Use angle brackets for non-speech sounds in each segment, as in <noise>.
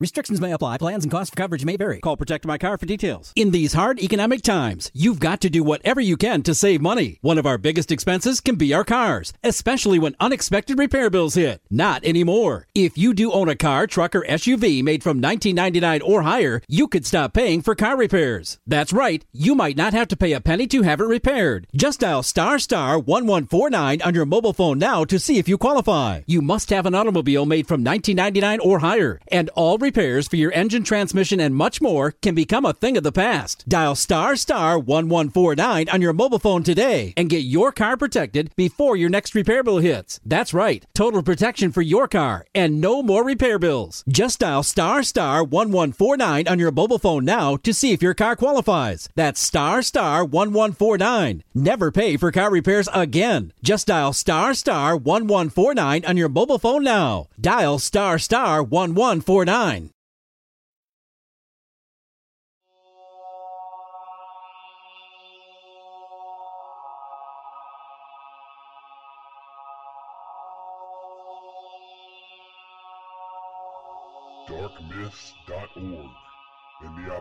Restrictions may apply. Plans and costs for coverage may vary. Call Protect My Car for details. In these hard economic times, you've got to do whatever you can to save money. One of our biggest expenses can be our cars, especially when unexpected repair bills hit. Not anymore. If you do own a car, truck, or SUV made from 1999 or higher, you could stop paying for car repairs. That's right. You might not have to pay a penny to have it repaired. Just dial star star 1149 on your mobile phone now to see if you qualify. You must have an automobile made from 1999 or higher, and all repairs for your engine, transmission, and much more can become a thing of the past. Dial star star 1149 on your mobile phone today and get your car protected before your next repair bill hits. That's right, total protection for your car and no more repair bills. Just dial star star 1149 on your mobile phone now to see if your car qualifies. That's star star 1149. Never pay for car repairs again. Just dial star star 1149 on your mobile phone now. Dial star star 1149.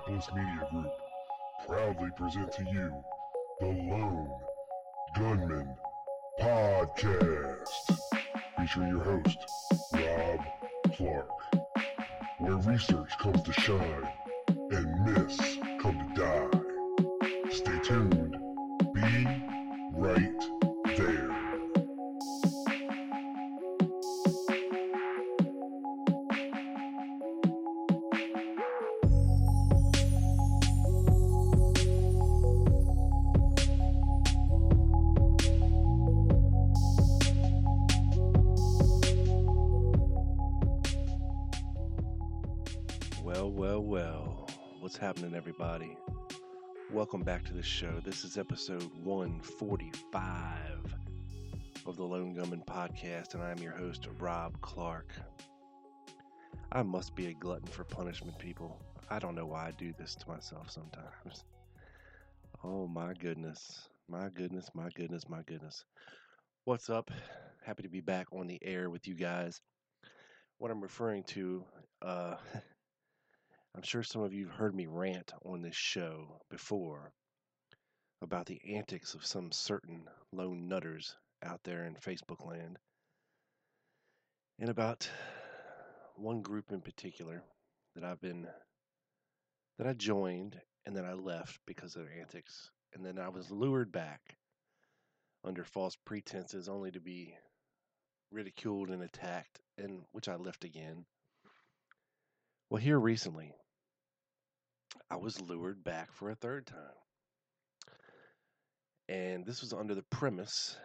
Media Group proudly present to you the Lone Gunman Podcast, featuring your host, Rob Clark, where research comes to shine and myths come to die. Stay tuned. Be right there. Well, well, well. What's happening, everybody? Welcome back to the show. This is episode 145 of the Lone Gunman Podcast, and I'm your host, Rob Clark. I must be a glutton for punishment, people. I don't know why I do this to myself sometimes. Oh, my goodness. My goodness, my goodness, my goodness. What's up? Happy to be back on the air with you guys. What I'm referring to, uh, <laughs> I'm sure some of you have heard me rant on this show before about the antics of some certain lone nutters out there in Facebook land, and about one group in particular that I've been that I joined and then I left because of their antics, and then I was lured back under false pretenses only to be ridiculed and attacked, and which I left again. Well, here recently, I was lured back for a third time. And this was under the premise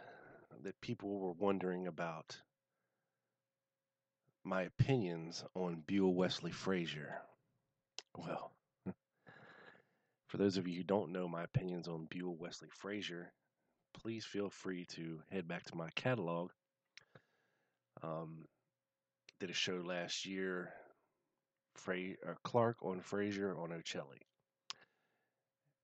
that people were wondering about my opinions on Buell Wesley Frazier. Well, <laughs> for those of you who don't know my opinions on Buell Wesley Frazier, please feel free to head back to my catalog. Um, did a show last year Fra- Clark on Frazier on Ochelli.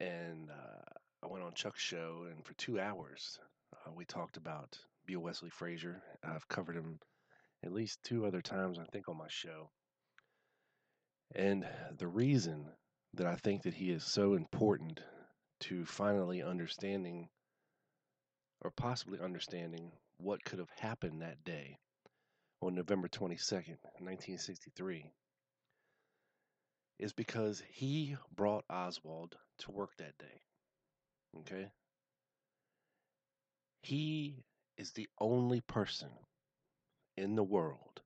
And uh, I went on Chuck's show, and for two hours, uh, we talked about Bill Wesley Frazier. I've covered him at least two other times, I think, on my show. And the reason that I think that he is so important to finally understanding, or possibly understanding, what could have happened that day on November 22nd, 1963 is because he brought Oswald to work that day. Okay? He is the only person in the world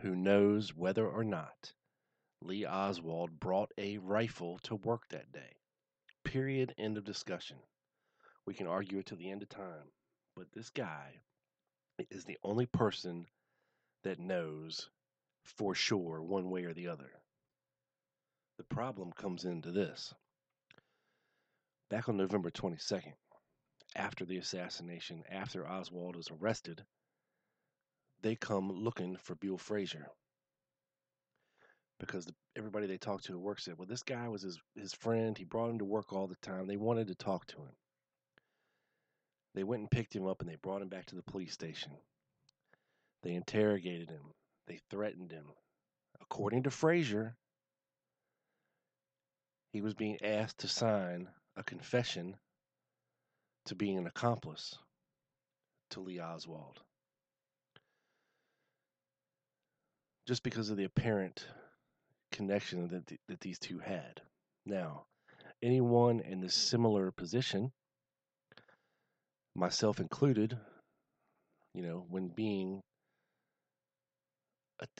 who knows whether or not Lee Oswald brought a rifle to work that day. Period. End of discussion. We can argue it to the end of time, but this guy is the only person that knows for sure one way or the other. The problem comes into this. Back on November 22nd, after the assassination, after Oswald is arrested, they come looking for Buell Frazier. Because the, everybody they talked to at work said, well, this guy was his, his friend. He brought him to work all the time. They wanted to talk to him. They went and picked him up and they brought him back to the police station. They interrogated him. They threatened him. according to Frazier, he was being asked to sign a confession to being an accomplice to Lee Oswald. Just because of the apparent connection that, th- that these two had. Now, anyone in a similar position, myself included, you know, when being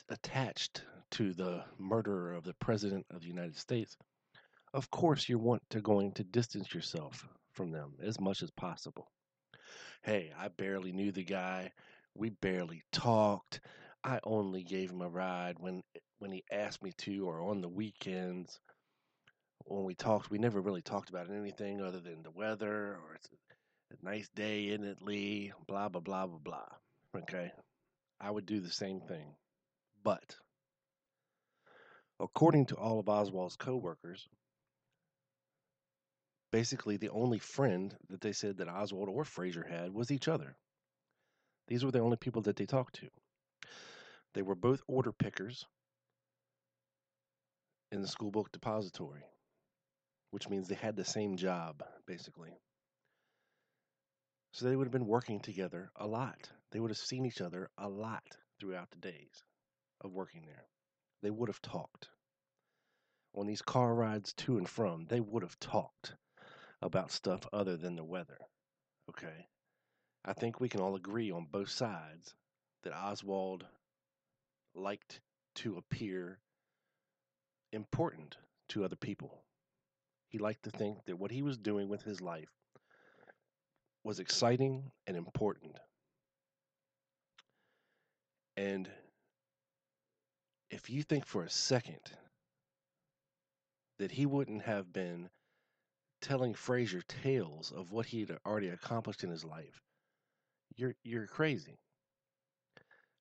attached to the murderer of the President of the United States, of course you want to going to distance yourself from them as much as possible. Hey, I barely knew the guy. We barely talked. I only gave him a ride when when he asked me to or on the weekends. When we talked, we never really talked about anything other than the weather or it's a nice day, isn't it, Lee? Blah blah blah blah blah. Okay. I would do the same thing. But according to all of Oswald's coworkers, basically the only friend that they said that Oswald or Frazier had was each other. These were the only people that they talked to. They were both order pickers in the school book depository, which means they had the same job, basically. So they would have been working together a lot. They would have seen each other a lot throughout the days of working there. They would have talked. On these car rides to and from, they would have talked about stuff other than the weather. Okay? I think we can all agree on both sides that Oswald liked to appear important to other people. He liked to think that what he was doing with his life was exciting and important. And if you think for a second that he wouldn't have been telling Frazier tales of what he'd already accomplished in his life, you're you're crazy.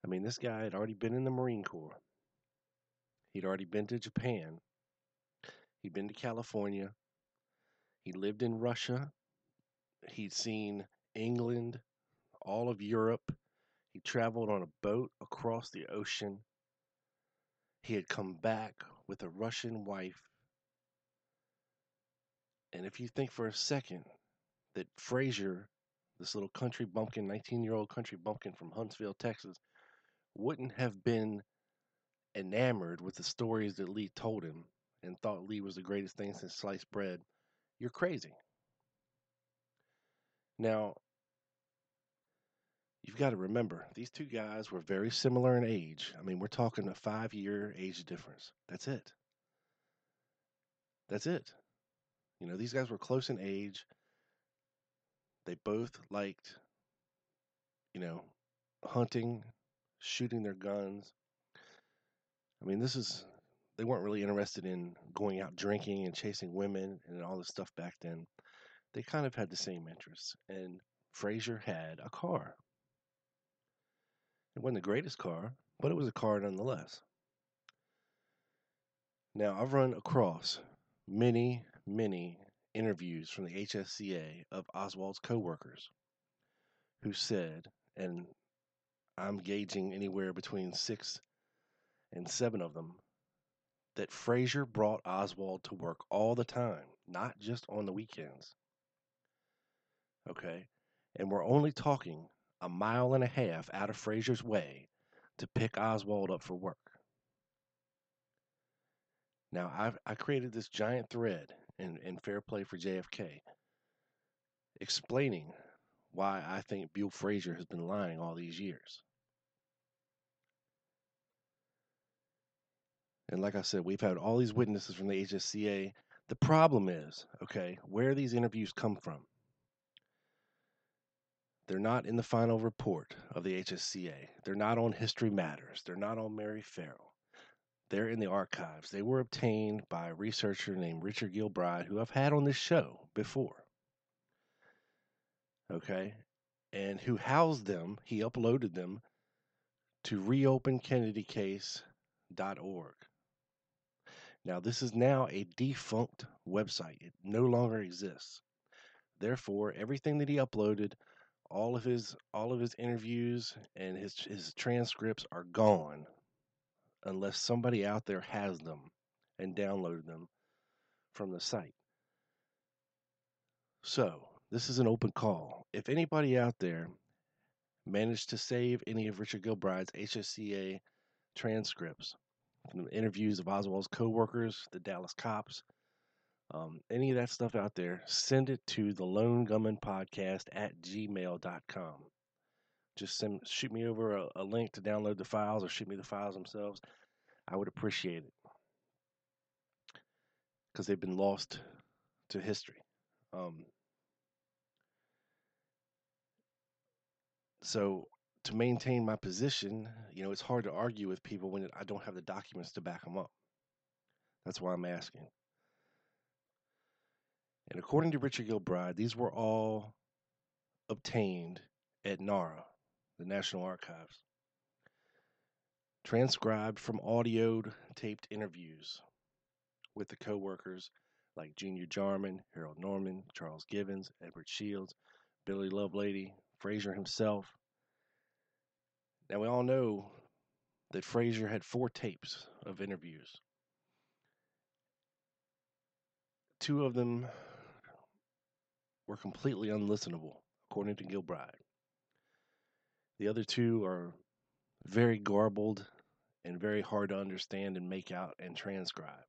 I mean, this guy had already been in the Marine Corps. He'd already been to Japan. He'd been to California. He lived in Russia. He'd seen England, all of Europe. He traveled on a boat across the ocean. He had come back with a Russian wife. And if you think for a second that Frazier, this little country bumpkin, 19 year old country bumpkin from Huntsville, Texas, wouldn't have been enamored with the stories that Lee told him and thought Lee was the greatest thing since sliced bread, you're crazy. Now, you've got to remember, these two guys were very similar in age. I mean, we're talking a five year age difference. That's it. That's it. You know, these guys were close in age. They both liked, you know, hunting, shooting their guns. I mean, this is, they weren't really interested in going out drinking and chasing women and all this stuff back then. They kind of had the same interests. And Frazier had a car. It wasn't the greatest car, but it was a car nonetheless. Now, I've run across many, many interviews from the HSCA of Oswald's coworkers who said, and I'm gauging anywhere between six and seven of them, that Frazier brought Oswald to work all the time, not just on the weekends. Okay? And we're only talking a mile and a half out of Frazier's way to pick Oswald up for work. Now, I've, I created this giant thread in, in Fair Play for JFK explaining why I think Bill Frazier has been lying all these years. And like I said, we've had all these witnesses from the HSCA. The problem is, okay, where these interviews come from. They're not in the final report of the HSCA. They're not on History Matters. They're not on Mary Ferrell. They're in the archives. They were obtained by a researcher named Richard Gilbride, who I've had on this show before. Okay? And who housed them, he uploaded them to reopenkennedycase.org. Now, this is now a defunct website. It no longer exists. Therefore, everything that he uploaded, all of his all of his interviews and his his transcripts are gone. Unless somebody out there has them and downloaded them from the site. So, this is an open call. If anybody out there managed to save any of Richard Gilbride's HSCA transcripts from interviews of Oswald's coworkers, the Dallas cops, um, any of that stuff out there, send it to the Lone Gunman Podcast at gmail.com. Just send, shoot me over a, a link to download the files or shoot me the files themselves. I would appreciate it because they've been lost to history. Um, so to maintain my position, you know, it's hard to argue with people when I don't have the documents to back them up. That's why I'm asking. And according to Richard Gilbride, these were all obtained at NARA, the National Archives, transcribed from audio taped interviews with the co-workers like Junior Jarman, Harold Norman, Charles Givens, Edward Shields, Billy Lovelady, Frazier himself. Now we all know that Frazier had four tapes of interviews. Two of them were completely unlistenable, according to Gilbride. The other two are very garbled and very hard to understand and make out and transcribe.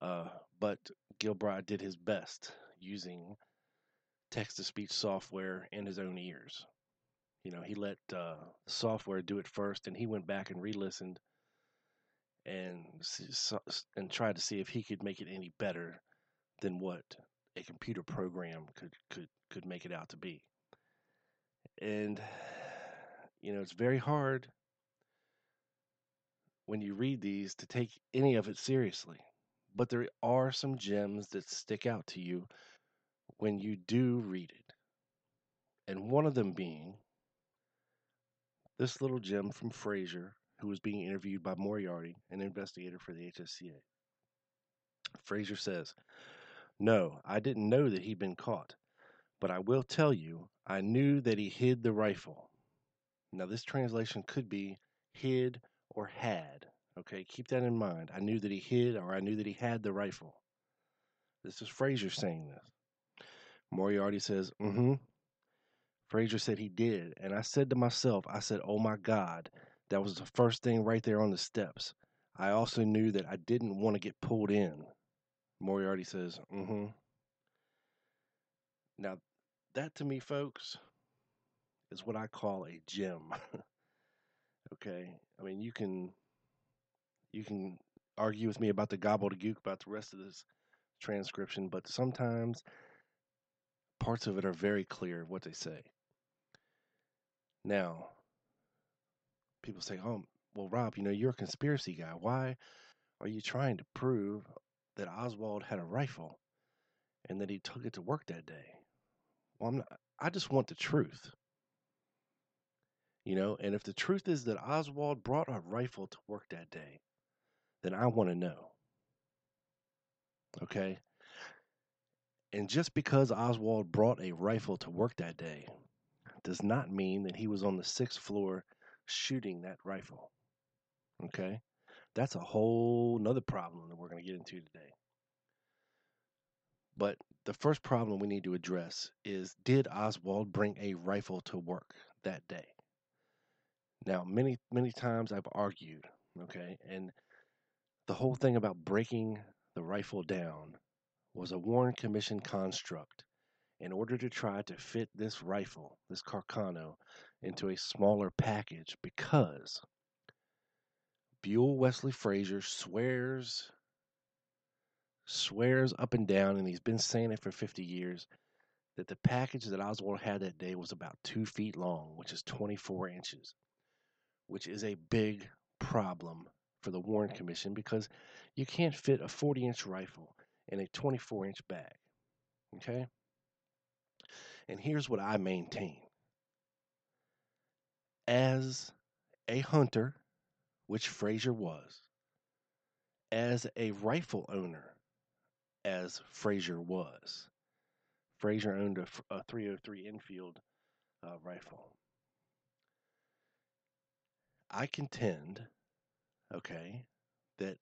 Uh, but Gilbride did his best using text to speech software and his own ears. You know, he let uh, software do it first, and he went back and re-listened and and tried to see if he could make it any better than what a computer program could could could make it out to be. And you know, it's very hard when you read these to take any of it seriously. But there are some gems that stick out to you when you do read it. And one of them being this little gem from Frazier, who was being interviewed by Moriarty, an investigator for the HSCA. Frazier says, no, I didn't know that he'd been caught. But I will tell you, I knew that he hid the rifle. Now, this translation could be hid or had. Okay, keep that in mind. I knew that he hid or I knew that he had the rifle. This is Frazier saying this. Moriarty says, mm hmm. Frazier said he did. And I said to myself, I said, oh my God, that was the first thing right there on the steps. I also knew that I didn't want to get pulled in. Moriarty says, mm hmm. Now, that to me, folks, is what I call a gem. <laughs> okay? I mean, you can you can argue with me about the gobbledygook about the rest of this transcription, but sometimes parts of it are very clear what they say. Now, people say, "Oh, well, Rob, you know, you're a conspiracy guy. Why are you trying to prove that Oswald had a rifle and that he took it to work that day. Well, I'm not, I just want the truth. You know, and if the truth is that Oswald brought a rifle to work that day, then I want to know. Okay? And just because Oswald brought a rifle to work that day does not mean that he was on the sixth floor shooting that rifle. Okay? That's a whole nother problem that we're going to get into today. But the first problem we need to address is did Oswald bring a rifle to work that day? Now, many, many times I've argued, okay, and the whole thing about breaking the rifle down was a Warren Commission construct in order to try to fit this rifle, this Carcano, into a smaller package because Buell Wesley Frazier swears swears up and down, and he's been saying it for 50 years, that the package that Oswald had that day was about two feet long, which is 24 inches, which is a big problem for the Warren Commission because you can't fit a 40 inch rifle in a 24 inch bag. Okay? And here's what I maintain as a hunter, which Frazier was, as a rifle owner, as Frazier was. Frazier owned a, a 303 Enfield uh, rifle. I contend okay, that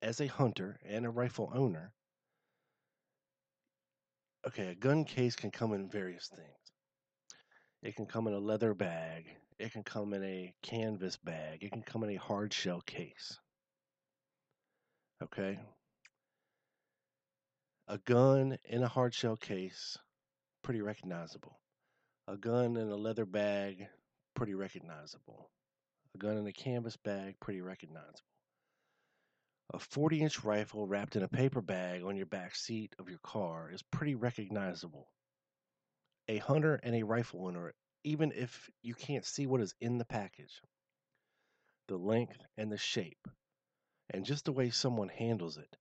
as a hunter and a rifle owner, okay, a gun case can come in various things. It can come in a leather bag, it can come in a canvas bag, it can come in a hard shell case. Okay? A gun in a hard shell case, pretty recognizable. A gun in a leather bag, pretty recognizable. A gun in a canvas bag, pretty recognizable. A 40 inch rifle wrapped in a paper bag on your back seat of your car is pretty recognizable. A hunter and a rifle owner, even if you can't see what is in the package, the length and the shape, and just the way someone handles it,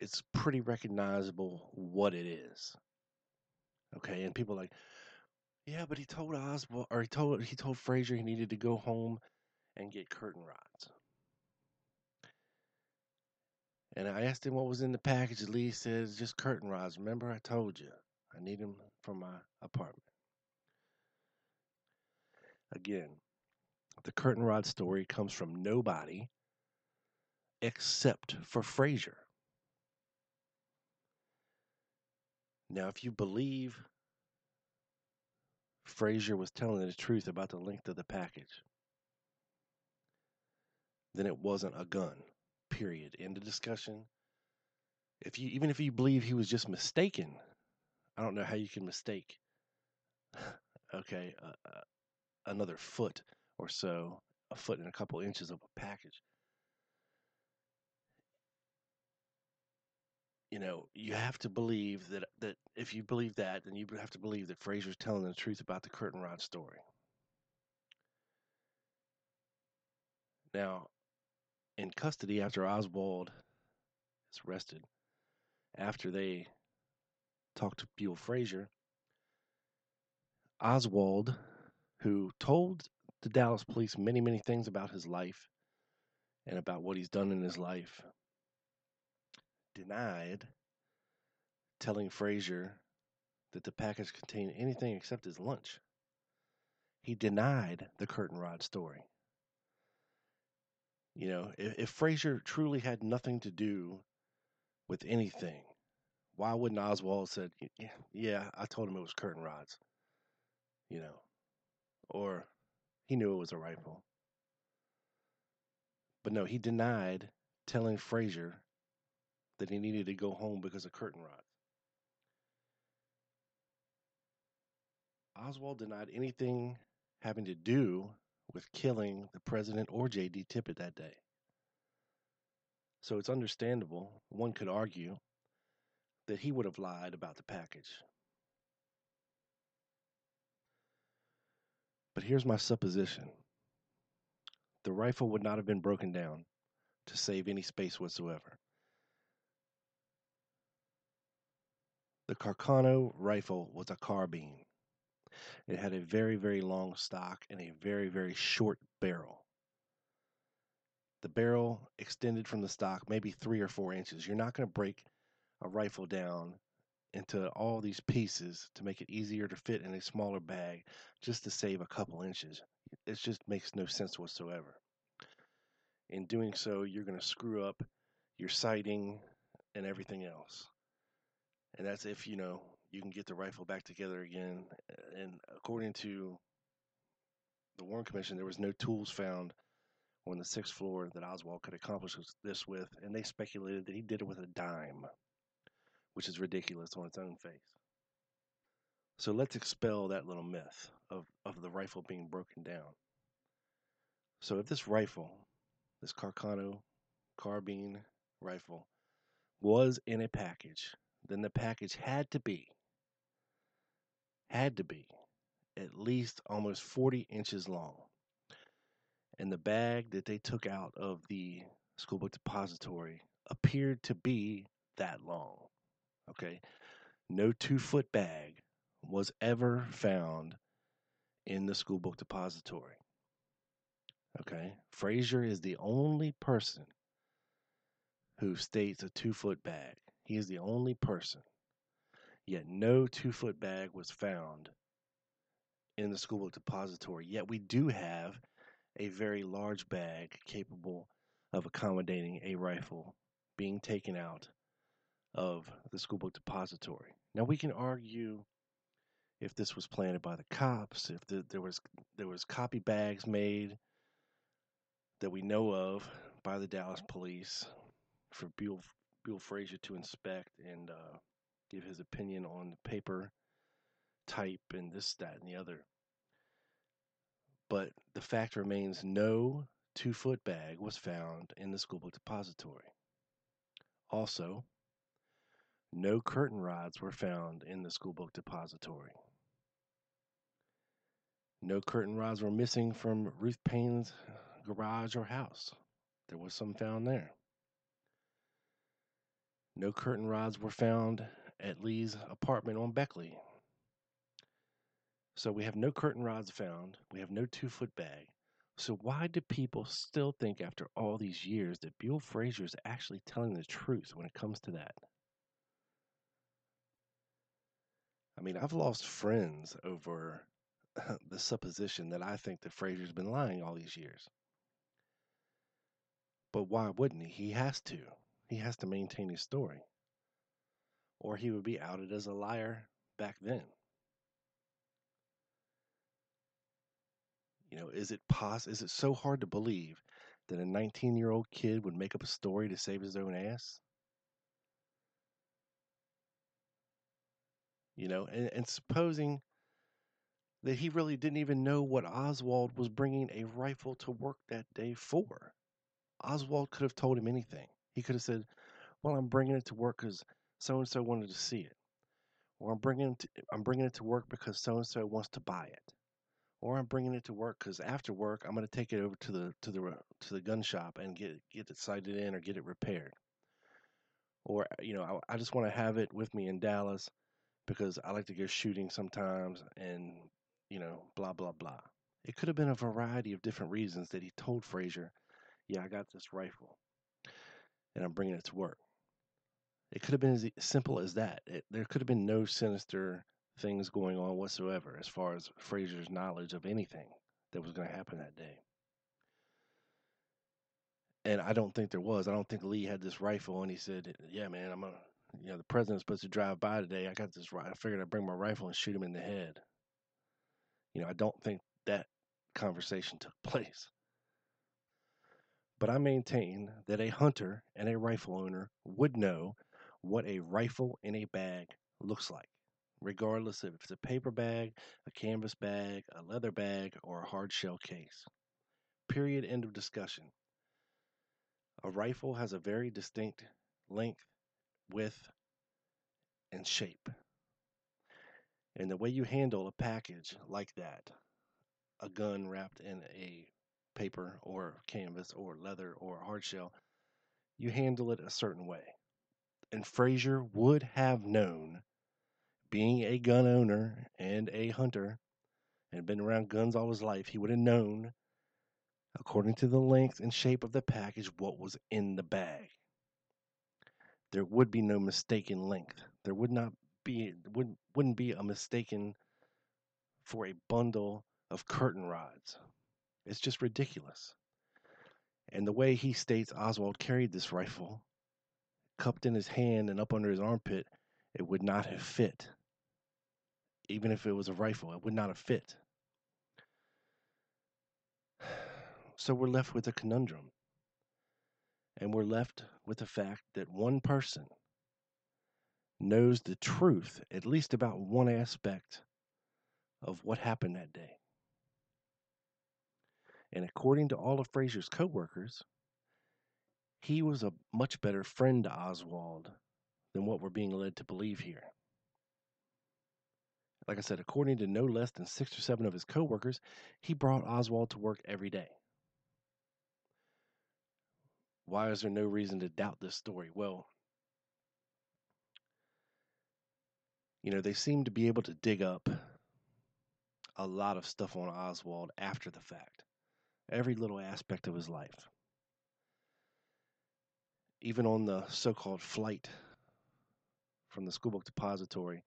it's pretty recognizable what it is. Okay, and people like, yeah, but he told Oswald, or he told he told Frazier he needed to go home and get curtain rods. And I asked him what was in the package. Lee says just curtain rods. Remember, I told you I need them for my apartment. Again, the curtain rod story comes from nobody except for Frazier. Now, if you believe Frazier was telling the truth about the length of the package, then it wasn't a gun. Period. End of discussion. If you even if you believe he was just mistaken, I don't know how you can mistake. <sighs> okay, uh, uh, another foot or so, a foot and a couple inches of a package. You know, you have to believe that that if you believe that, then you have to believe that Frazier's telling the truth about the curtain rod story. Now, in custody after Oswald is arrested, after they talked to Buell Frazier, Oswald, who told the Dallas police many, many things about his life and about what he's done in his life, denied telling Frazier that the package contained anything except his lunch. He denied the curtain rod story. You know, if, if Frazier truly had nothing to do with anything, why wouldn't Oswald said, yeah, yeah, I told him it was curtain rods, you know, or he knew it was a rifle. But no, he denied telling Frazier that he needed to go home because of curtain rods. Oswald denied anything having to do with killing the president or J.D. Tippit that day. So it's understandable, one could argue, that he would have lied about the package. But here's my supposition the rifle would not have been broken down to save any space whatsoever. The Carcano rifle was a carbine. It had a very, very long stock and a very, very short barrel. The barrel extended from the stock maybe three or four inches. You're not going to break a rifle down into all these pieces to make it easier to fit in a smaller bag just to save a couple inches. It just makes no sense whatsoever. In doing so, you're going to screw up your sighting and everything else and that's if you know you can get the rifle back together again. And according to the Warren Commission, there was no tools found on the sixth floor that Oswald could accomplish this with, and they speculated that he did it with a dime, which is ridiculous on its own face. So let's expel that little myth of, of the rifle being broken down. So if this rifle, this Carcano carbine rifle, was in a package then the package had to be, had to be at least almost 40 inches long. And the bag that they took out of the schoolbook depository appeared to be that long. Okay. No two foot bag was ever found in the schoolbook depository. Okay. Frazier is the only person who states a two foot bag. He is the only person. Yet no two foot bag was found in the schoolbook depository. Yet we do have a very large bag capable of accommodating a rifle being taken out of the school book depository. Now we can argue if this was planted by the cops, if the, there was there was copy bags made that we know of by the Dallas police for Buell Frazier to inspect and uh, give his opinion on the paper type and this, that, and the other. But the fact remains no two foot bag was found in the school book depository. Also, no curtain rods were found in the school book depository. No curtain rods were missing from Ruth Paine's garage or house. There was some found there. No curtain rods were found at Lee's apartment on Beckley. So we have no curtain rods found. We have no two foot bag. So why do people still think after all these years that Buell Frazier is actually telling the truth when it comes to that? I mean, I've lost friends over <laughs> the supposition that I think that Frazier's been lying all these years. But why wouldn't he? He has to. He has to maintain his story. Or he would be outed as a liar back then. You know, is it pos is it so hard to believe that a 19-year-old kid would make up a story to save his own ass? You know, and, and supposing that he really didn't even know what Oswald was bringing a rifle to work that day for. Oswald could have told him anything. He could have said, "Well, I'm bringing it to work because so and so wanted to see it," or "I'm bringing it to, I'm bringing it to work because so and so wants to buy it," or "I'm bringing it to work because after work I'm going to take it over to the to the to the gun shop and get get it sighted in or get it repaired." Or uh, you know, I, I just want to have it with me in Dallas because I like to go shooting sometimes and you know, blah blah blah. It could have been a variety of different reasons that he told Frazier yeah, I got this rifle and I'm bringing it to work. It could have been as simple as that. It, there could have been no sinister things going on whatsoever as far as Frazier's knowledge of anything that was going to happen that day. And I don't think there was. I don't think Lee had this rifle and he said, "Yeah, man, I'm gonna, you know, the president's supposed to drive by today. I got this. I figured I'd bring my rifle and shoot him in the head." You know, I don't think that conversation took <laughs> place. But I maintain that a hunter and a rifle owner would know what a rifle in a bag looks like, regardless if it's a paper bag, a canvas bag, a leather bag, or a hard shell case. Period. End of discussion. A rifle has a very distinct length, width, and shape. And the way you handle a package like that, a gun wrapped in a paper or canvas or leather or hard shell, you handle it a certain way. And Frazier would have known, being a gun owner and a hunter, and been around guns all his life, he would have known, according to the length and shape of the package, what was in the bag. There would be no mistaken length. There would not be would wouldn't be a mistaken for a bundle of curtain rods. It's just ridiculous. And the way he states Oswald carried this rifle, cupped in his hand and up under his armpit, it would not have fit. Even if it was a rifle, it would not have fit. <sighs> So we're left with a conundrum. And we're left with the fact that one person knows the truth, at least about one aspect of what happened that day. And according to all of Frazier's coworkers, he was a much better friend to Oswald than what we're being led to believe here. Like I said, according to no less than six or seven of his coworkers, he brought Oswald to work every day. Why is there no reason to doubt this story? Well, you know, they seem to be able to dig up a lot of stuff on Oswald after the fact every little aspect of his life. Even on the so called flight from the schoolbook depository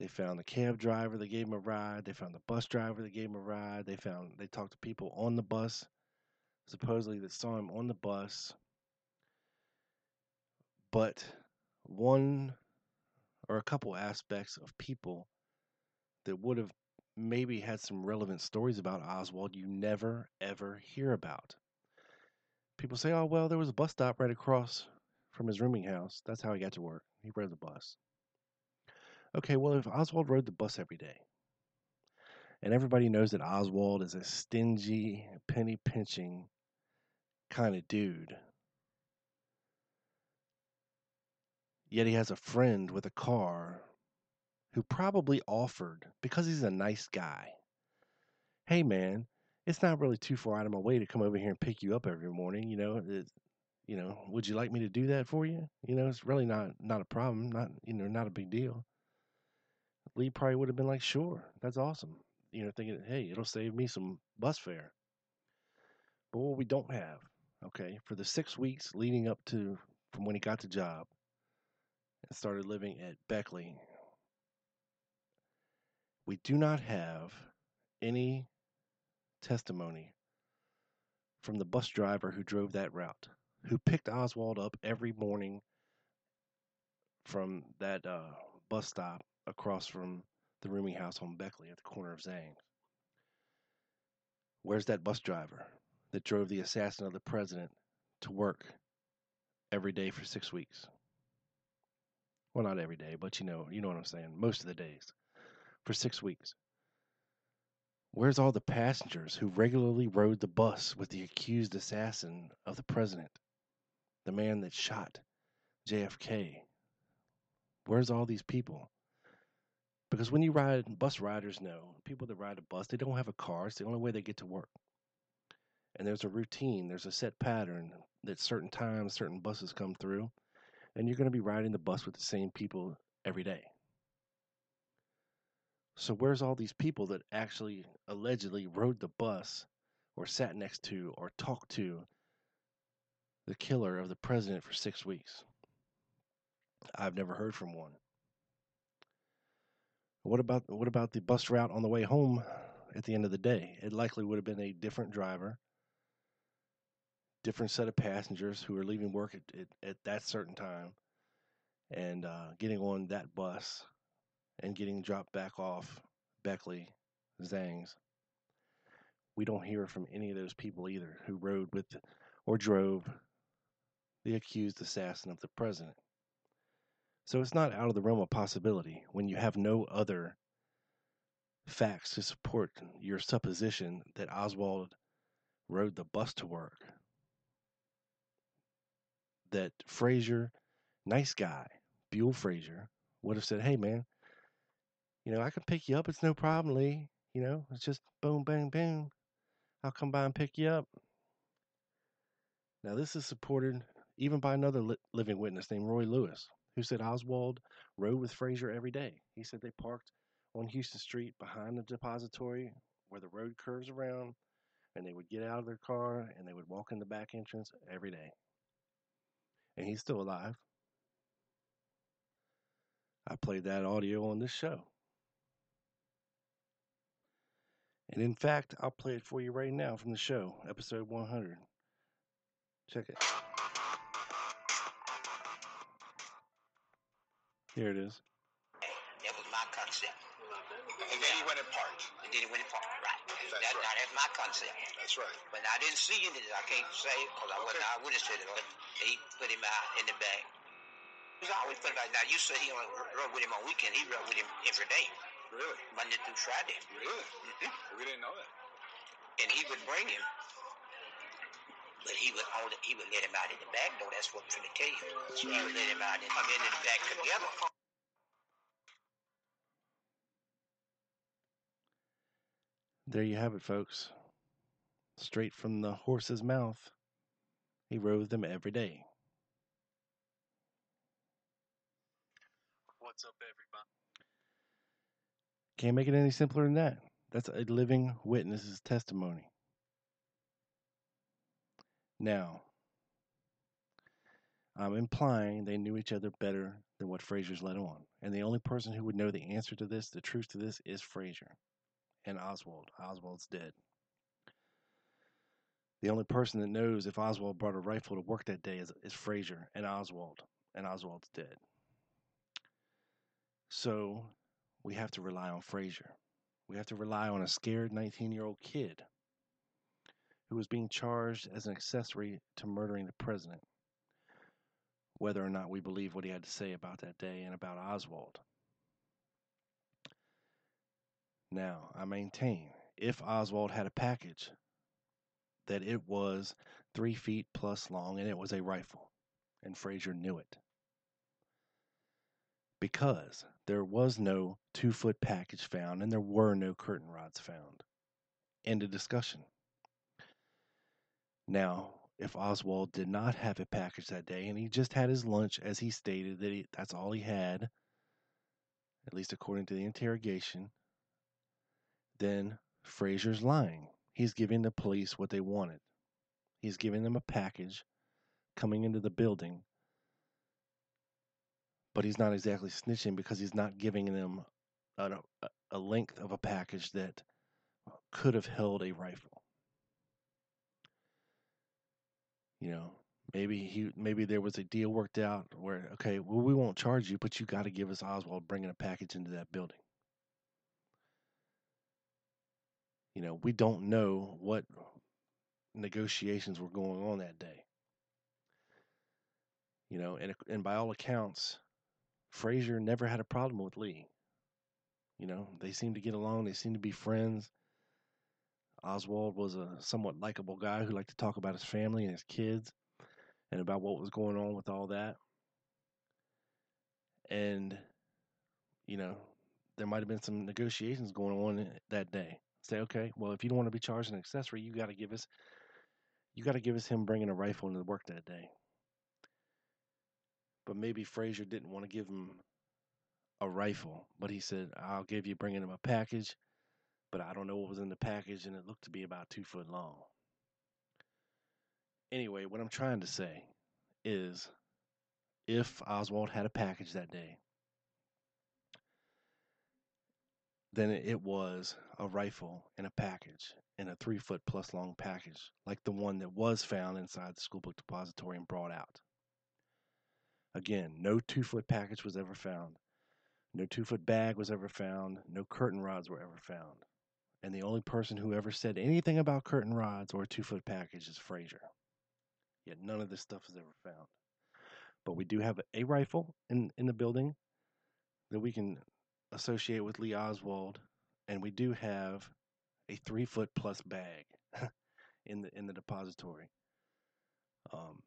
They found the cab driver that gave him a ride. They found the bus driver that gave him a ride. They found they talked to people on the bus, supposedly that saw him on the bus. But one or a couple aspects of people that would have maybe had some relevant stories about Oswald you never ever hear about. People say, "Oh well, there was a bus stop right across from his rooming house. That's how he got to work. He rode the bus." Okay, well, if Oswald rode the bus every day, and everybody knows that Oswald is a stingy, penny pinching kind of dude, yet he has a friend with a car who probably offered, because he's a nice guy, hey man, it's not really too far out of my way to come over here and pick you up every morning. You know, it, you know, would you like me to do that for you? You know, it's really not not a problem, not you know, not a big deal. Lee probably would have been like, sure, that's awesome. You know, thinking, hey, it'll save me some bus fare. But what we don't have, okay, for the six weeks leading up to from when he got the job and started living at Beckley, we do not have any testimony from the bus driver who drove that route, who picked Oswald up every morning from that uh, bus stop across from the rooming house on Beckley at the corner of Zang. Where's that bus driver that drove the assassin of the president to work every day for six weeks? Well, not every day, but you know, you know what I'm saying. Most of the days for six weeks. Where's all the passengers who regularly rode the bus with the accused assassin of the president, the man that shot JFK? Where's all these people? Because when you ride, bus riders know people that ride a bus, they don't have a car. It's the only way they get to work. And there's a routine, there's a set pattern that certain times, certain buses come through, and you're going to be riding the bus with the same people every day. So, where's all these people that actually allegedly rode the bus or sat next to or talked to the killer of the president for six weeks? I've never heard from one. What about what about the bus route on the way home at the end of the day? It likely would have been a different driver, different set of passengers who are leaving work at, at, at that certain time and uh, getting on that bus and getting dropped back off Beckley, Zangs. We don't hear from any of those people either who rode with or drove the accused assassin of the president. So it's not out of the realm of possibility when you have no other facts to support your supposition that Oswald rode the bus to work. That Frazier, nice guy, Buell Frazier, would have said, Hey man, you know, I can pick you up. It's no problem, Lee. You know, it's just boom, bang, boom. I'll come by and pick you up. Now, this is supported even by another li- living witness named Roy Lewis who said Oswald rode with Frazier every day. He said they parked on Houston Street behind the depository where the road curves around, and they would get out of their car and they would walk in the back entrance every day. And he's still alive. I played that audio on this show. And in fact, I'll play it for you right now from the show, episode 100. Check it. Here it is. That was my concept. And then he went parked. And then it went apart. Right. That's that, right. Now, that's my concept. That's right. But I didn't see it. I can't say because I wasn't Okay. eyewitness to it. But he put him out in the back. He always put him out. Now, you said he only rode with him on weekend. He rode with him every day, Really? Monday through Friday. Really? hmm We didn't know that. And he would bring him. But he would only, he would let him out in the back door. That's what I'm trying to tell you. That's He right. would let him out and come in in the back together. There you have it, folks. Straight from the horse's mouth. He rode them every day. What's up, everybody? Can't make it any simpler than that. That's a living witness's testimony. Now, I'm implying they knew each other better than what Frazier's let on. And the only person who would know the answer to this, the truth to this, is Frazier and Oswald. Oswald's dead. The only person that knows if Oswald brought a rifle to work that day is, is Frazier and Oswald, and Oswald's dead. So we have to rely on Frazier. We have to rely on a scared 19 year old kid who was being charged as an accessory to murdering the president, whether or not we believe what he had to say about that day and about Oswald. Now, I maintain if Oswald had a package, that it was three feet plus long and it was a rifle, and Frazier knew it. Because there was no two foot package found and there were no curtain rods found. End of discussion. Now, if Oswald did not have a package that day and he just had his lunch as he stated that he, that's all he had, at least according to the interrogation, then Frazier's lying. He's giving the police what they wanted. He's giving them a package coming into the building, but he's not exactly snitching because he's not giving them a, a length of a package that could have held a rifle. You know, maybe he maybe there was a deal worked out where okay, well we won't charge you, but you got to give us Oswald bringing a package into that building. You know, we don't know what negotiations were going on that day. You know, and and by all accounts, Frazier never had a problem with Lee. You know, they seemed to get along. They seemed to be friends. Oswald was a somewhat likable guy who liked to talk about his family and his kids and about what was going on with all that. And, you know, there might have been some negotiations going on that day. Say, okay, well, if you don't want to be charged an accessory, you got to give us, you got to give us him bringing a rifle into work that day. But maybe Frazier didn't want to give him a rifle, but he said, I'll give you bringing him a package but I don't know what was in the package, and it looked to be about two foot long. Anyway, what I'm trying to say is if Oswald had a package that day, then it was a rifle in a package, in a three foot plus long package, like the one that was found inside the school book depository and brought out. Again, no two foot package was ever found. No two foot bag was ever found. No curtain rods were ever found and the only person who ever said anything about curtain rods or two foot package is Frazier. Yet none of this stuff is ever found. But we do have a rifle in, in the building that we can associate with Lee Oswald, and we do have a three foot plus bag <laughs> in the in the depository um,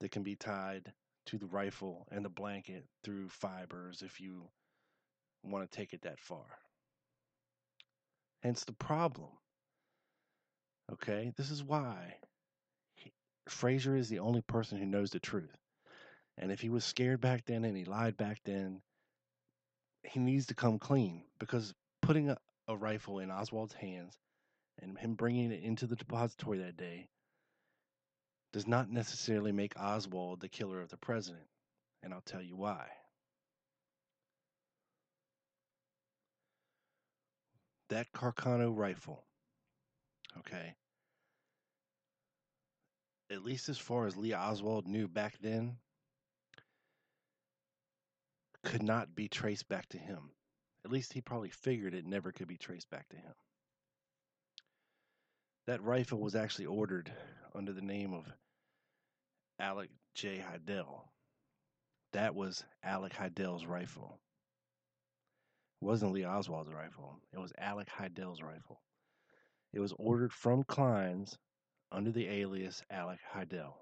that can be tied to the rifle and the blanket through fibers if you want to take it that far. Hence the problem. Okay, this is why Frazier is the only person who knows the truth. And if he was scared back then and he lied back then, he needs to come clean because putting a, a rifle in Oswald's hands and him bringing it into the depository that day does not necessarily make Oswald the killer of the president. And I'll tell you why. that Carcano rifle, okay, at least as far as Lee Oswald knew back then, could not be traced back to him. At least he probably figured it never could be traced back to him. That rifle was actually ordered under the name of Alec J. Hidell. That was Alec Hidell's rifle It wasn't Lee Oswald's rifle. It was Alec Hidell's rifle. It was ordered from Klein's under the alias Alec Hidell.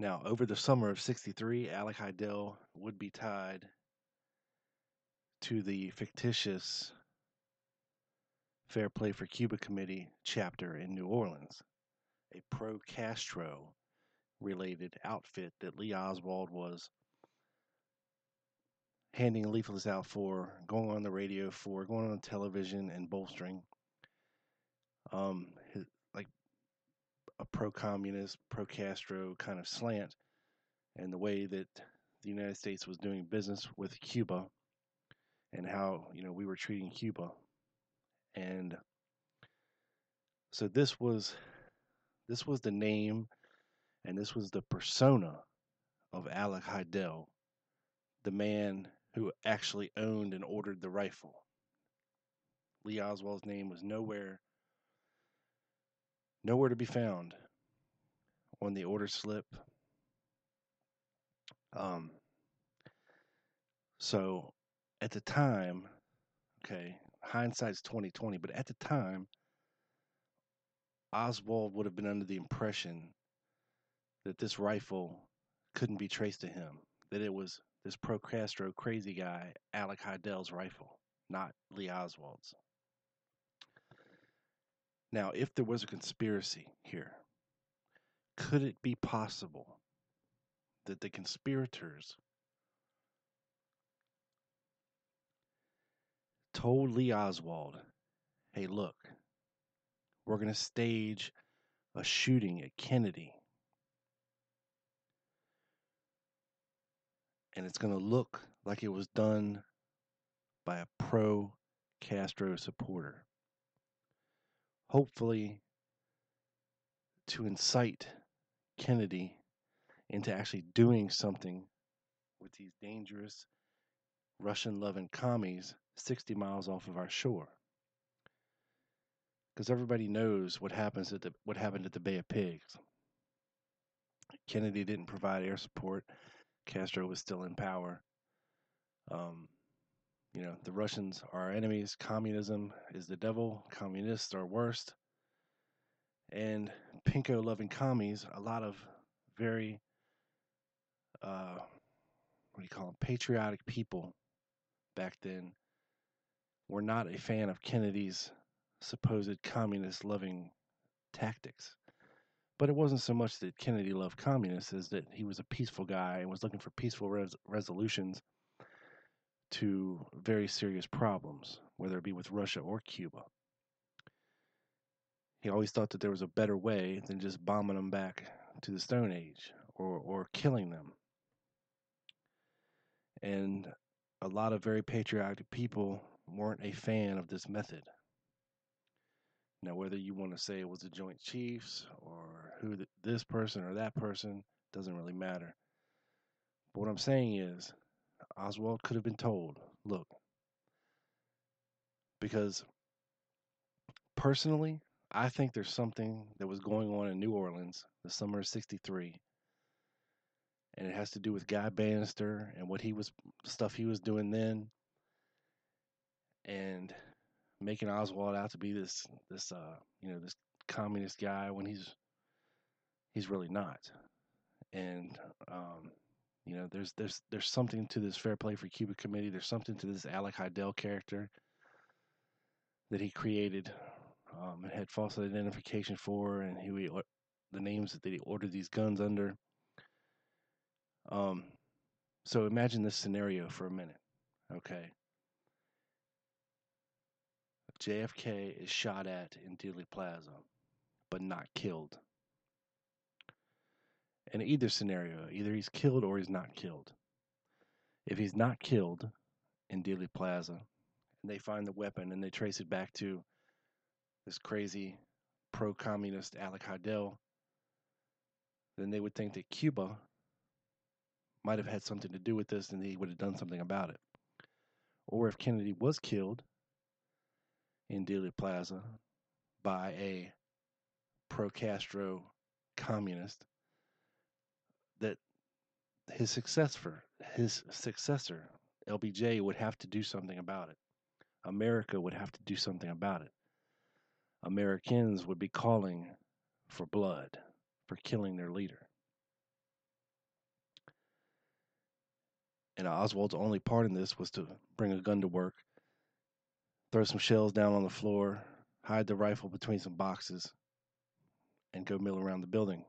Now, over the summer of 63, Alec Hidell would be tied to the fictitious Fair Play for Cuba Committee chapter in New Orleans, a pro Castro related outfit that Lee Oswald was handing leaflets out for, going on the radio for, going on television and bolstering um his, like a pro-communist, pro-Castro kind of slant and the way that the United States was doing business with Cuba and how, you know, we were treating Cuba. And so this was this was the name and this was the persona of Alec Hidell, the man who actually owned and ordered the rifle. Lee Oswald's name was nowhere nowhere to be found on the order slip. Um so at the time, okay, hindsight's twenty twenty, but at the time Oswald would have been under the impression that this rifle couldn't be traced to him, that it was this pro Castro crazy guy, Alec Hidell's rifle, not Lee Oswald's. Now, if there was a conspiracy here, could it be possible that the conspirators told Lee Oswald, hey, look, we're going to stage a shooting at Kennedy. And it's going to look like it was done by a pro Castro supporter. Hopefully, to incite Kennedy into actually doing something with these dangerous Russian loving commies 60 miles off of our shore because everybody knows what happens at the what happened at the Bay of Pigs. Kennedy didn't provide air support. Castro was still in power. Um, you know, the Russians are our enemies. Communism is the devil. Communists are worst. And pinko loving commies, a lot of very, uh, what do you call them, patriotic people back then were not a fan of Kennedy's supposed communist loving tactics. But it wasn't so much that Kennedy loved communists as that he was a peaceful guy and was looking for peaceful res- resolutions to very serious problems, whether it be with Russia or Cuba. He always thought that there was a better way than just bombing them back to the Stone Age or, or killing them. And a lot of very patriotic people weren't a fan of this method. Now, whether you want to say it was the Joint Chiefs or who the, this person or that person doesn't really matter. But what I'm saying is, Oswald could have been told, look, because personally, I think there's something that was going on in New Orleans the summer of 63. And it has to do with Guy Banister and what he was, stuff he was doing then. And making Oswald out to be this this uh you know this communist guy when he's he's really not. And um you know there's there's there's something to this fair play for Cuba committee. There's something to this Alec Hidell character that he created um, and had false identification for, and he the names that he ordered these guns under. Um, so imagine this scenario for a minute, okay? JFK is shot at in Dealey Plaza, but not killed. In either scenario, either he's killed or he's not killed. If he's not killed in Dealey Plaza, and they find the weapon and they trace it back to this crazy pro communist Alec Hidell, then they would think that Cuba might have had something to do with this and he would have done something about it. Or if Kennedy was killed in Dealey Plaza by a pro Castro communist that his successor his successor LBJ would have to do something about it. America would have to do something about it. Americans would be calling for blood for killing their leader. And Oswald's only part in this was to bring a gun to work throw some shells down on the floor, hide the rifle between some boxes, and go mill around the building.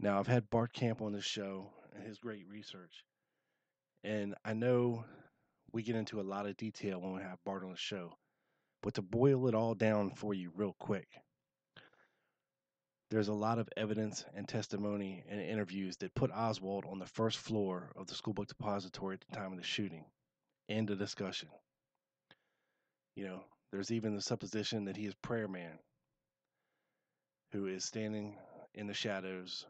Now, I've had Bart Kamp on this show and his great research, and I know we get into a lot of detail when we have Bart on the show, but to boil it all down for you real quick, there's a lot of evidence and testimony and interviews that put Oswald on the first floor of the school book depository at the time of the shooting. End of discussion. You know, there's even the supposition that he is prayer man who is standing in the shadows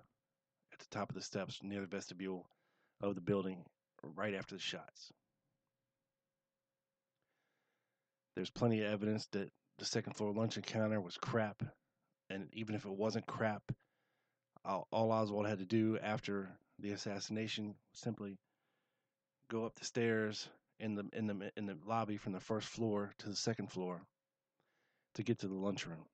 at the top of the steps near the vestibule of the building right after the shots. There's plenty of evidence that the second floor lunch encounter was crap, and even if it wasn't crap, all, Oswald had to do after the assassination was simply go up the stairs in the in the in the lobby from the first floor to the second floor to get to the lunchroom.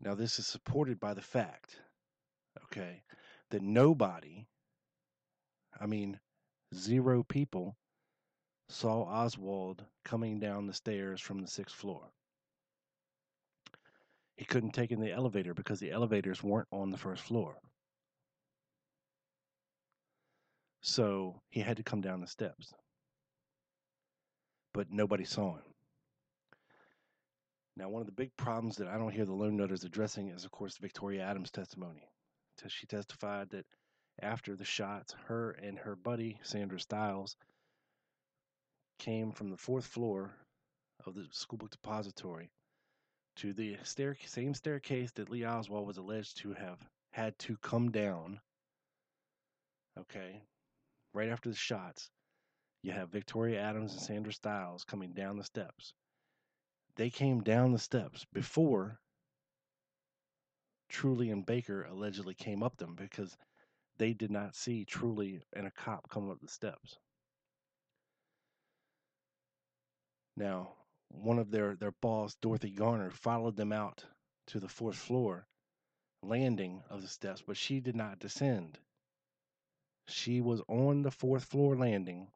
Now this is supported by the fact, okay, that nobody, I mean, zero people saw Oswald coming down the stairs from the sixth floor. He couldn't take in the elevator because the elevators weren't on the first floor. So he had to come down the steps. But nobody saw him. Now, one of the big problems that I don't hear the lone noters addressing is, of course, Victoria Adams' testimony. She testified that after the shots, her and her buddy, Sandra Stiles, came from the fourth floor of the school book depository to the stair- same staircase that Lee Oswald was alleged to have had to come down. Okay, right after the shots, you have Victoria Adams and Sandra Stiles coming down the steps. They came down the steps before Truly and Baker allegedly came up them because they did not see Truly and a cop come up the steps. Now, one of their, their boss, Dorothy Garner, followed them out to the fourth floor landing of the steps, but she did not descend. She was on the fourth floor landing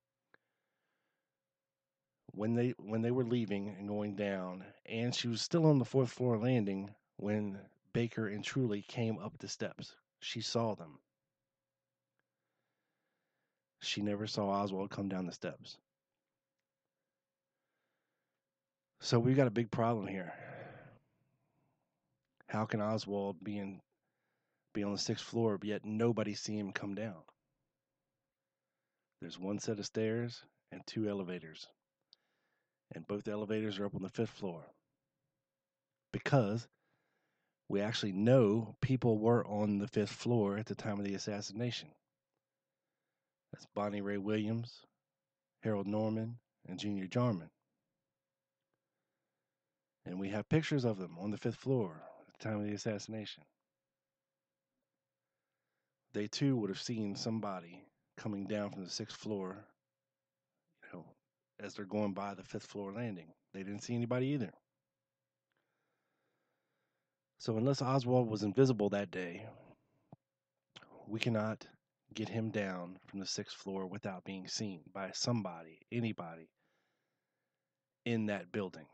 when they when they were leaving and going down, and she was still on the fourth floor landing when Baker and Truly came up the steps. She saw them. She never saw Oswald come down the steps. So we've got a big problem here. How can Oswald be in be on the sixth floor, but yet nobody see him come down? There's one set of stairs and two elevators. And both elevators are up on the fifth floor. Because we actually know people were on the fifth floor at the time of the assassination. That's Bonnie Ray Williams, Harold Norman, and Junior Jarman. And we have pictures of them on the fifth floor at the time of the assassination. They too would have seen somebody coming down from the sixth floor, you know, as they're going by the fifth floor landing. They didn't see anybody either. So, unless Oswald was invisible that day, we cannot get him down from the sixth floor without being seen by somebody, anybody in that building.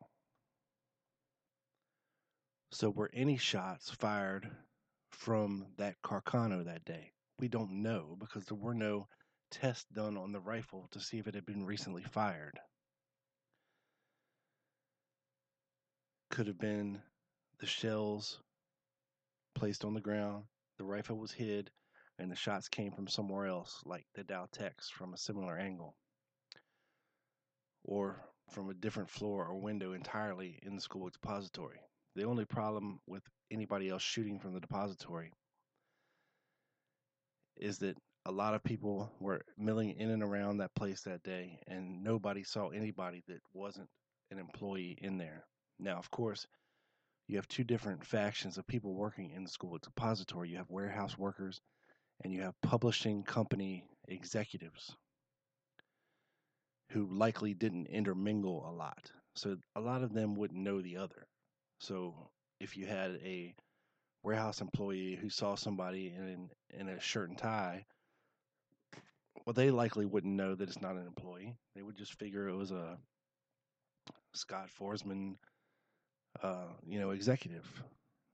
So, were any shots fired from that Carcano that day? We don't know because there were no tests done on the rifle to see if it had been recently fired. Could have been the shells placed on the ground, the rifle was hid, and the shots came from somewhere else, like the Dal-Tex from a similar angle, or from a different floor or window entirely in the school depository. The only problem with anybody else shooting from the depository is that a lot of people were milling in and around that place that day, and nobody saw anybody that wasn't an employee in there. Now, of course, you have two different factions of people working in the school depository. You have warehouse workers, and you have publishing company executives who likely didn't intermingle a lot. So a lot of them wouldn't know the other. So if you had a warehouse employee who saw somebody in in a shirt and tie, well, they likely wouldn't know that it's not an employee. They would just figure it was a Scott Foresman, uh, you know, executive.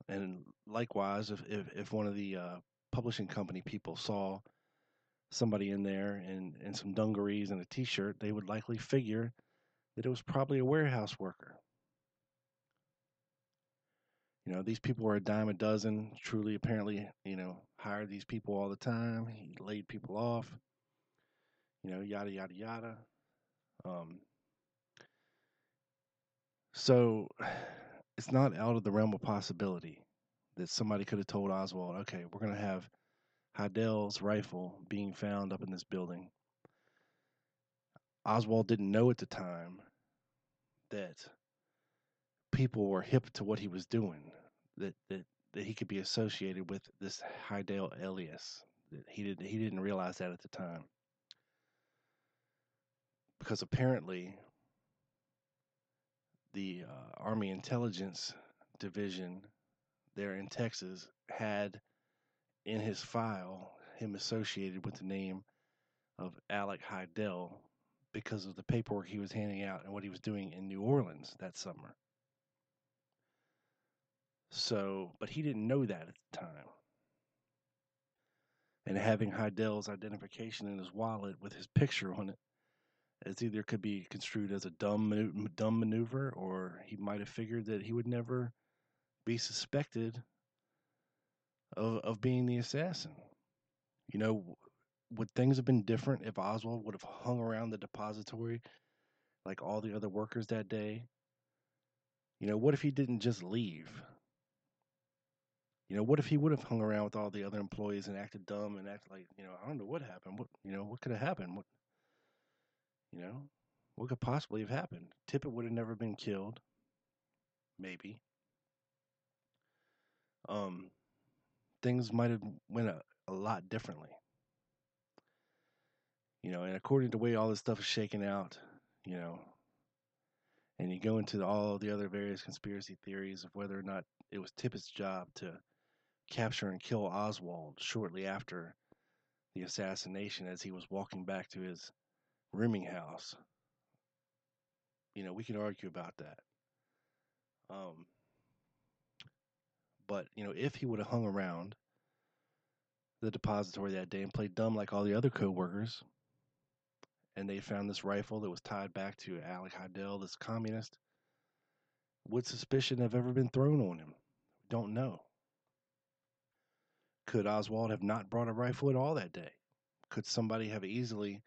And likewise, if if, if one of the uh, publishing company people saw somebody in there in, in some dungarees and a t-shirt, they would likely figure that it was probably a warehouse worker. You know, these people were a dime a dozen. Truly, apparently, you know, hired these people all the time. He laid people off. You know, yada yada yada. Um, so <sighs> it's not out of the realm of possibility that somebody could have told Oswald, okay, we're going to have Hidell's rifle being found up in this building. Oswald didn't know at the time that people were hip to what he was doing, that that, that he could be associated with this Hidell alias. That he didn't he didn't realize that at the time. Because apparently the uh, Army Intelligence Division there in Texas had in his file him associated with the name of Alec Hidell because of the paperwork he was handing out and what he was doing in New Orleans that summer. So, but he didn't know that at the time. And having Hidell's identification in his wallet with his picture on it, as either could be construed as a dumb dumb maneuver, or he might have figured that he would never be suspected of of being the assassin. You know, would things have been different if Oswald would have hung around the depository like all the other workers that day? You know, what if he didn't just leave? You know, what if he would have hung around with all the other employees and acted dumb and acted like, you know, I don't know what happened. What, you know, what could have happened? What, you know, what could possibly have happened? Tippit would have never been killed. Maybe. Um, things might have went a, a lot differently. You know, and according to the way all this stuff is shaking out, you know, and you go into all the other various conspiracy theories of whether or not it was Tippit's job to capture and kill Oswald shortly after the assassination as he was walking back to his rooming house. You know, we can argue about that. Um, but, you know, if he would have hung around the depository that day and played dumb like all the other co-workers, and they found this rifle that was tied back to Alec Hidell, this communist, would suspicion have ever been thrown on him? Don't know. Could Oswald have not brought a rifle at all that day? Could somebody have easily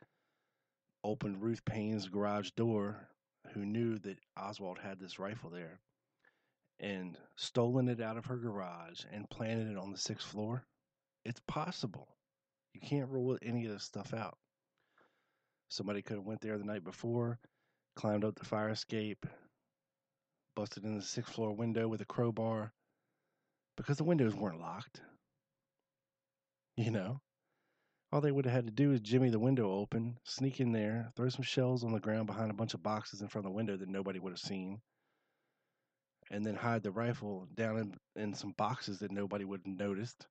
opened Ruth Paine's garage door who knew that Oswald had this rifle there and stolen it out of her garage and planted it on the sixth floor? It's possible. You can't rule any of this stuff out. Somebody could have went there the night before, climbed up the fire escape, busted in the sixth floor window with a crowbar because the windows weren't locked. You know, all they would have had to do is jimmy the window open, sneak in there, throw some shells on the ground behind a bunch of boxes in front of the window that nobody would have seen, and then hide the rifle down in, in some boxes that nobody would have noticed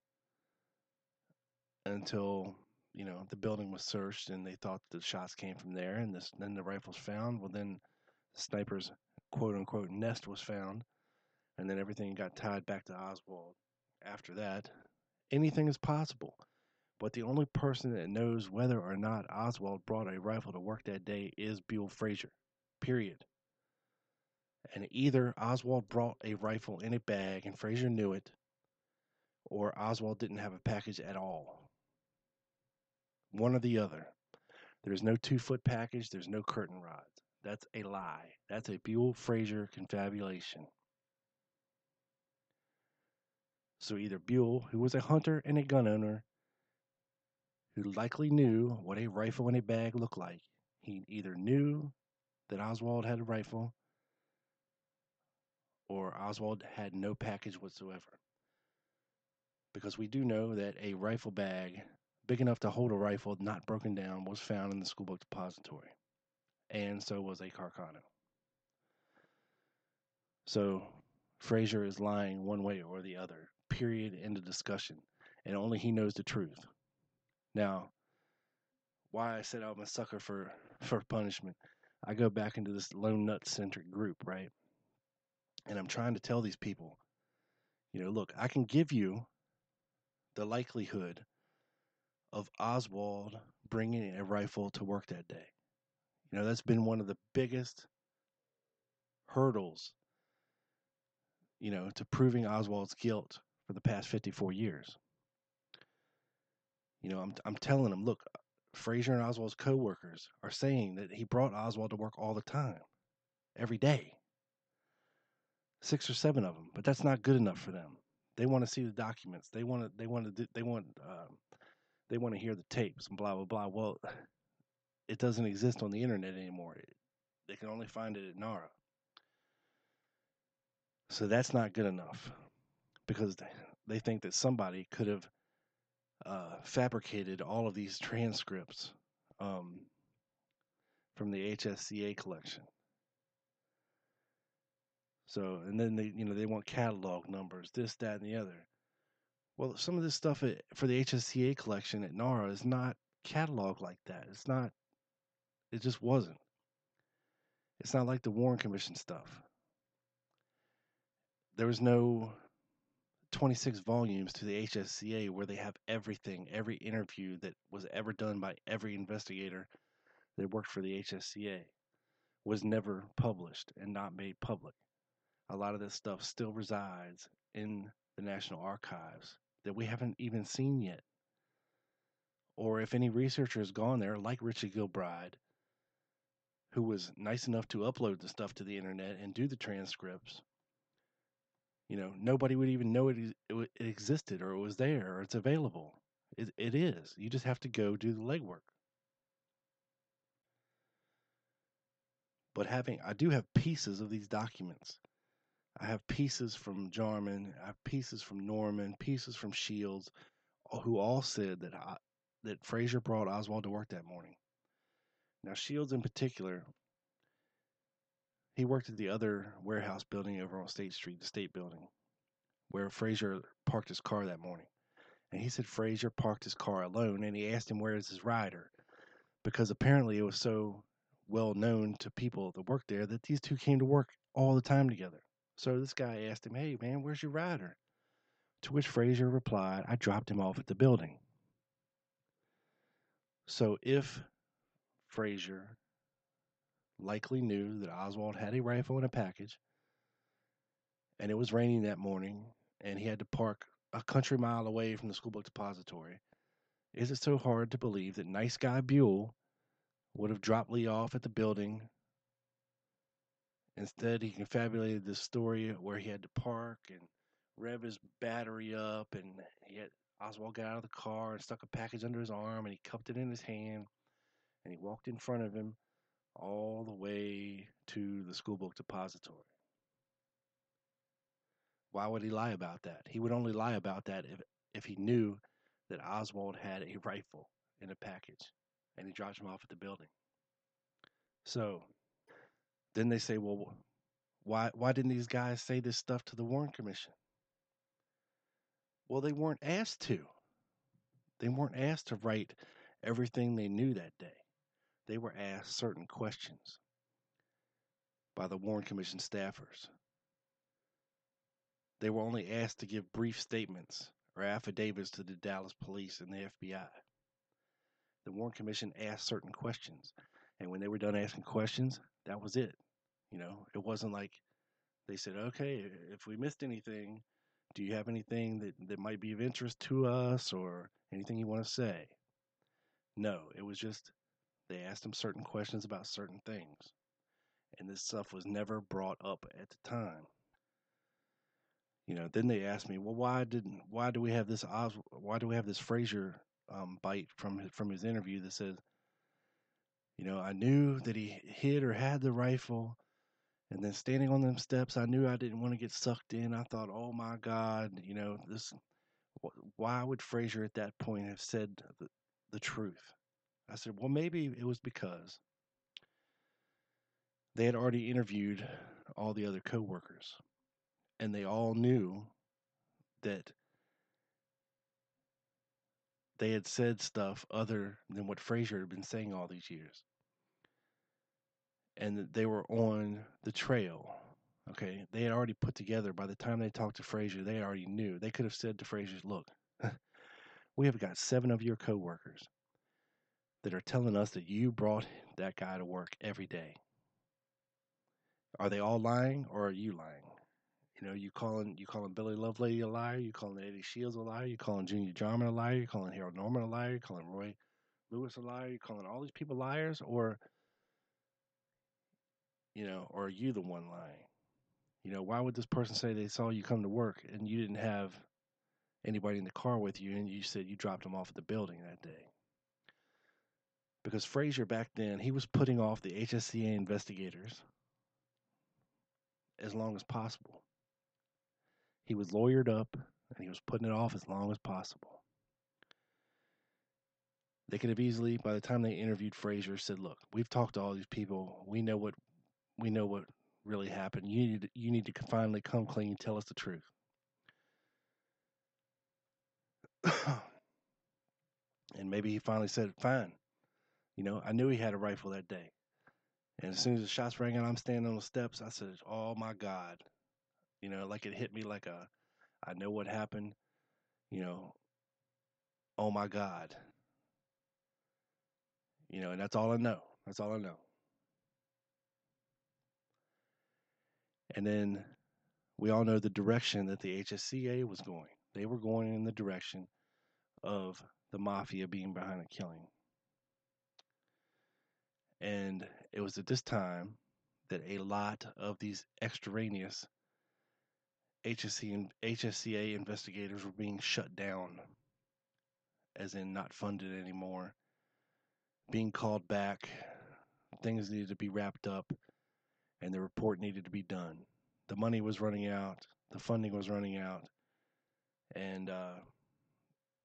until you know the building was searched and they thought the shots came from there, and this, then the rifle's found. Well, then the sniper's quote unquote nest was found, and then everything got tied back to Oswald. After that, anything is possible. But the only person that knows whether or not Oswald brought a rifle to work that day is Buell Frazier. Period. And either Oswald brought a rifle in a bag and Frazier knew it, or Oswald didn't have a package at all. One or the other. There's no two foot package, there's no curtain rods. That's a lie. That's a Buell Frazier confabulation. So either Buell, who was a hunter and a gun owner, who likely knew what a rifle in a bag looked like, he either knew that Oswald had a rifle or Oswald had no package whatsoever. Because we do know that a rifle bag big enough to hold a rifle, not broken down, was found in the schoolbook depository. And so was a Carcano. So Frazier is lying one way or the other. Period. End of discussion. And only he knows the truth. Now, why I said I'm a sucker for for punishment. I go back into this lone nut centric group, right? And I'm trying to tell these people, you know, look, I can give you the likelihood of Oswald bringing a rifle to work that day. You know, that's been one of the biggest hurdles you know, to proving Oswald's guilt for the past 54 years. You know, I'm I'm telling them, look, Frazier and Oswald's coworkers are saying that he brought Oswald to work all the time, every day. Six or seven of them, but that's not good enough for them. They want to see the documents. They want to. They want to. They want. Um, they want to hear the tapes and blah blah blah. Well, <sighs> it doesn't exist on the internet anymore. It, they can only find it at NARA. So that's not good enough because they, think that somebody could have uh, fabricated all of these transcripts um, from the HSCA collection. So, and then they, you know, they want catalog numbers, this, that, and the other. Well, some of this stuff at, for the HSCA collection at NARA is not cataloged like that. It's not. It just wasn't. It's not like the Warren Commission stuff. There was no 26 volumes to the HSCA where they have everything, every interview that was ever done by every investigator that worked for the HSCA was never published and not made public. A lot of this stuff still resides in the National Archives that we haven't even seen yet. Or if any researcher has gone there, like Richard Gilbride, who was nice enough to upload the stuff to the internet and do the transcripts, you know, nobody would even know it, it, existed or it was there or it's available. It, it is. You just have to go do the legwork. But having, I do have pieces of these documents. I have pieces from Jarman, I have pieces from Norman, pieces from Shields, who all said that I, that Frazier brought Oswald to work that morning. Now Shields in particular, he worked at the other warehouse building over on State Street, the State Building, where Frazier parked his car that morning. And he said Frazier parked his car alone, and he asked him where is his rider, because apparently it was so well known to people that worked there that these two came to work all the time together. So this guy asked him, Hey, man, where's your rider? To which Frazier replied, I dropped him off at the building. So if Frazier likely knew that Oswald had a rifle in a package, and it was raining that morning, and he had to park a country mile away from the school book depository, is it so hard to believe that nice guy Buell would have dropped Lee off at the building? Instead, he confabulated this story where he had to park and rev his battery up, and had Oswald got out of the car and stuck a package under his arm, and he cupped it in his hand, and he walked in front of him all the way to the school book depository. Why would he lie about that? He would only lie about that if if he knew that Oswald had a rifle in a package, and he dropped him off at the building. So then they say, well, why why didn't these guys say this stuff to the Warren Commission? Well, they weren't asked to. They weren't asked to write everything they knew that day. They were asked certain questions by the Warren Commission staffers. They were only asked to give brief statements or affidavits to the Dallas police and the FBI. The Warren Commission asked certain questions, and when they were done asking questions, that was it. You know, it wasn't like they said, okay, if we missed anything, do you have anything that, that might be of interest to us or anything you want to say? No, it was just they asked him certain questions about certain things. And this stuff was never brought up at the time. You know, then they asked me, well, why didn't why do we have this Os, why do we have this Frazier um, bite from his, from his interview that says, you know, I knew that he hid or had the rifle, and then standing on them steps, I knew I didn't want to get sucked in. I thought, oh my God, you know, this. Why would Frazier at that point have said the, the truth? I said, well, maybe it was because they had already interviewed all the other coworkers, and they all knew that they had said stuff other than what Frazier had been saying all these years and that they were on the trail. Okay, they had already put together. By the time they talked to Frazier, they already knew. They could have said to Frazier, "Look, <laughs> we have got seven of your coworkers that are telling us that you brought that guy to work every day. Are they all lying, or are you lying?" You know, you calling you calling Billy Lovelady a liar, you calling Eddie Shields a liar, you calling Junior Jarman a liar, you calling Harold Norman a liar, you calling Roy Lewis a liar, you calling all these people liars, or you know, or are you the one lying? You know, why would this person say they saw you come to work and you didn't have anybody in the car with you and you said you dropped them off at the building that day? Because Frazier back then, he was putting off the HSCA investigators as long as possible. He was lawyered up and he was putting it off as long as possible. They could have easily, by the time they interviewed Frazier, said, "Look, we've talked to all these people. We know what we know what really happened. You need to, you need to finally come clean, tell us the truth." <coughs> and maybe he finally said, "Fine." You know, I knew he had a rifle that day. And as soon as the shots rang out, I'm standing on the steps. I said, "Oh my God!" You know, like it hit me like a, I know what happened. You know, oh my God. You know, and that's all I know. That's all I know. And then we all know the direction that the HSCA was going. They were going in the direction of the mafia being behind the killing. And it was at this time that a lot of these extraneous HSC and HSCA investigators were being shut down, as in not funded anymore, being called back. Things needed to be wrapped up, and the report needed to be done. The money was running out, the funding was running out, and uh,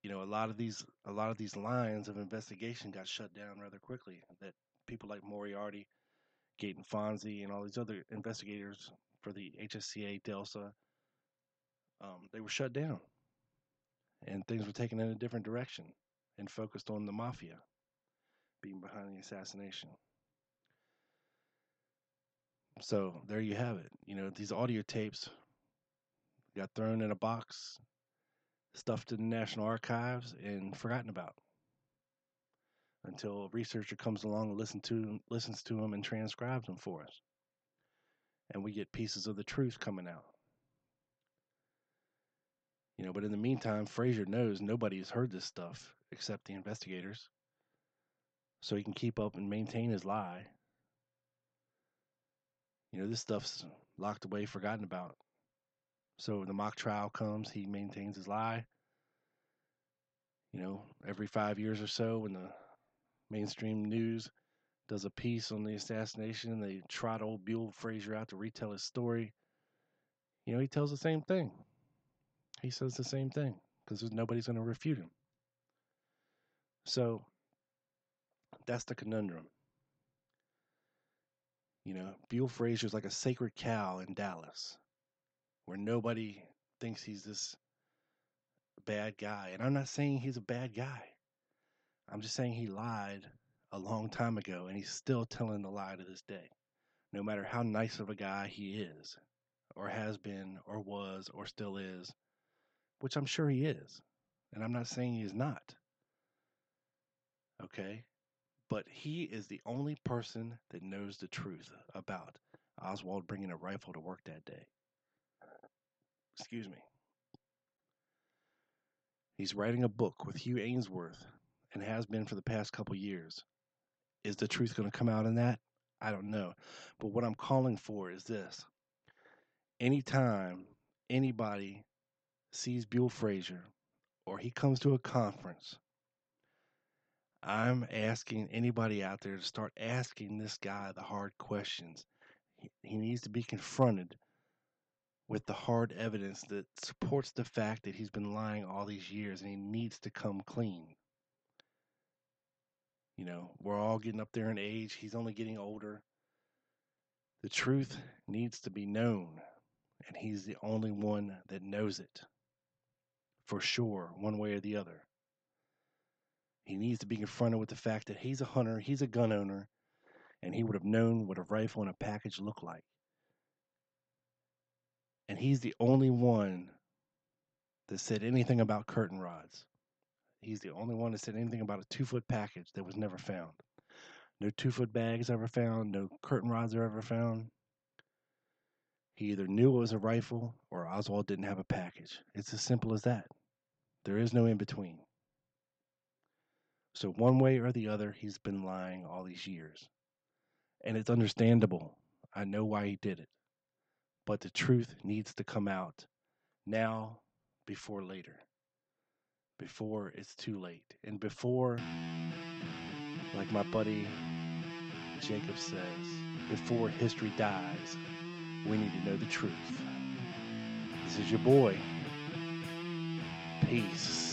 you know a lot of these a lot of these lines of investigation got shut down rather quickly. That people like Moriarty, Gaeton Fonzi, and all these other investigators for the HSCA, DELSA, um, they were shut down, and things were taken in a different direction and focused on the mafia being behind the assassination. So there you have it. You know, these audio tapes got thrown in a box, stuffed in the National Archives, and forgotten about until a researcher comes along and listen to listens to them and transcribes them for us. And we get pieces of the truth coming out. You know, but in the meantime, Frazier knows nobody has heard this stuff except the investigators. So he can keep up and maintain his lie. You know, this stuff's locked away, forgotten about. So the mock trial comes, he maintains his lie. You know, every five years or so, when the mainstream news does a piece on the assassination, they trot old Buell Frazier out to retell his story. You know, he tells the same thing. He says the same thing because nobody's going to refute him. So that's the conundrum. You know, Buell Frazier's like a sacred cow in Dallas where nobody thinks he's this bad guy. And I'm not saying he's a bad guy. I'm just saying he lied a long time ago and he's still telling the lie to this day. No matter how nice of a guy he is, or has been, or was, or still is, which I'm sure he is. And I'm not saying he is not. Okay? But he is the only person that knows the truth about Oswald bringing a rifle to work that day. Excuse me. He's writing a book with Hugh Aynesworth and has been for the past couple years. Is the truth going to come out in that? I don't know. But what I'm calling for is this. Anytime anybody sees Buell Frazier or he comes to a conference, I'm asking anybody out there to start asking this guy the hard questions. He, he needs to be confronted with the hard evidence that supports the fact that he's been lying all these years and he needs to come clean. You know, we're all getting up there in age. He's only getting older. The truth needs to be known, and he's the only one that knows it for sure, one way or the other. He needs to be confronted with the fact that he's a hunter, he's a gun owner, and he would have known what a rifle and a package look like. And he's the only one that said anything about curtain rods. He's the only one that said anything about a two foot package that was never found. No two foot bags ever found, no curtain rods are ever found. He either knew it was a rifle or Oswald didn't have a package. It's as simple as that. There is no in between. So, one way or the other, he's been lying all these years. And it's understandable. I know why he did it. But the truth needs to come out now before later. Before it's too late. And before, like my buddy Jacob says, before history dies, we need to know the truth. This is your boy. Peace.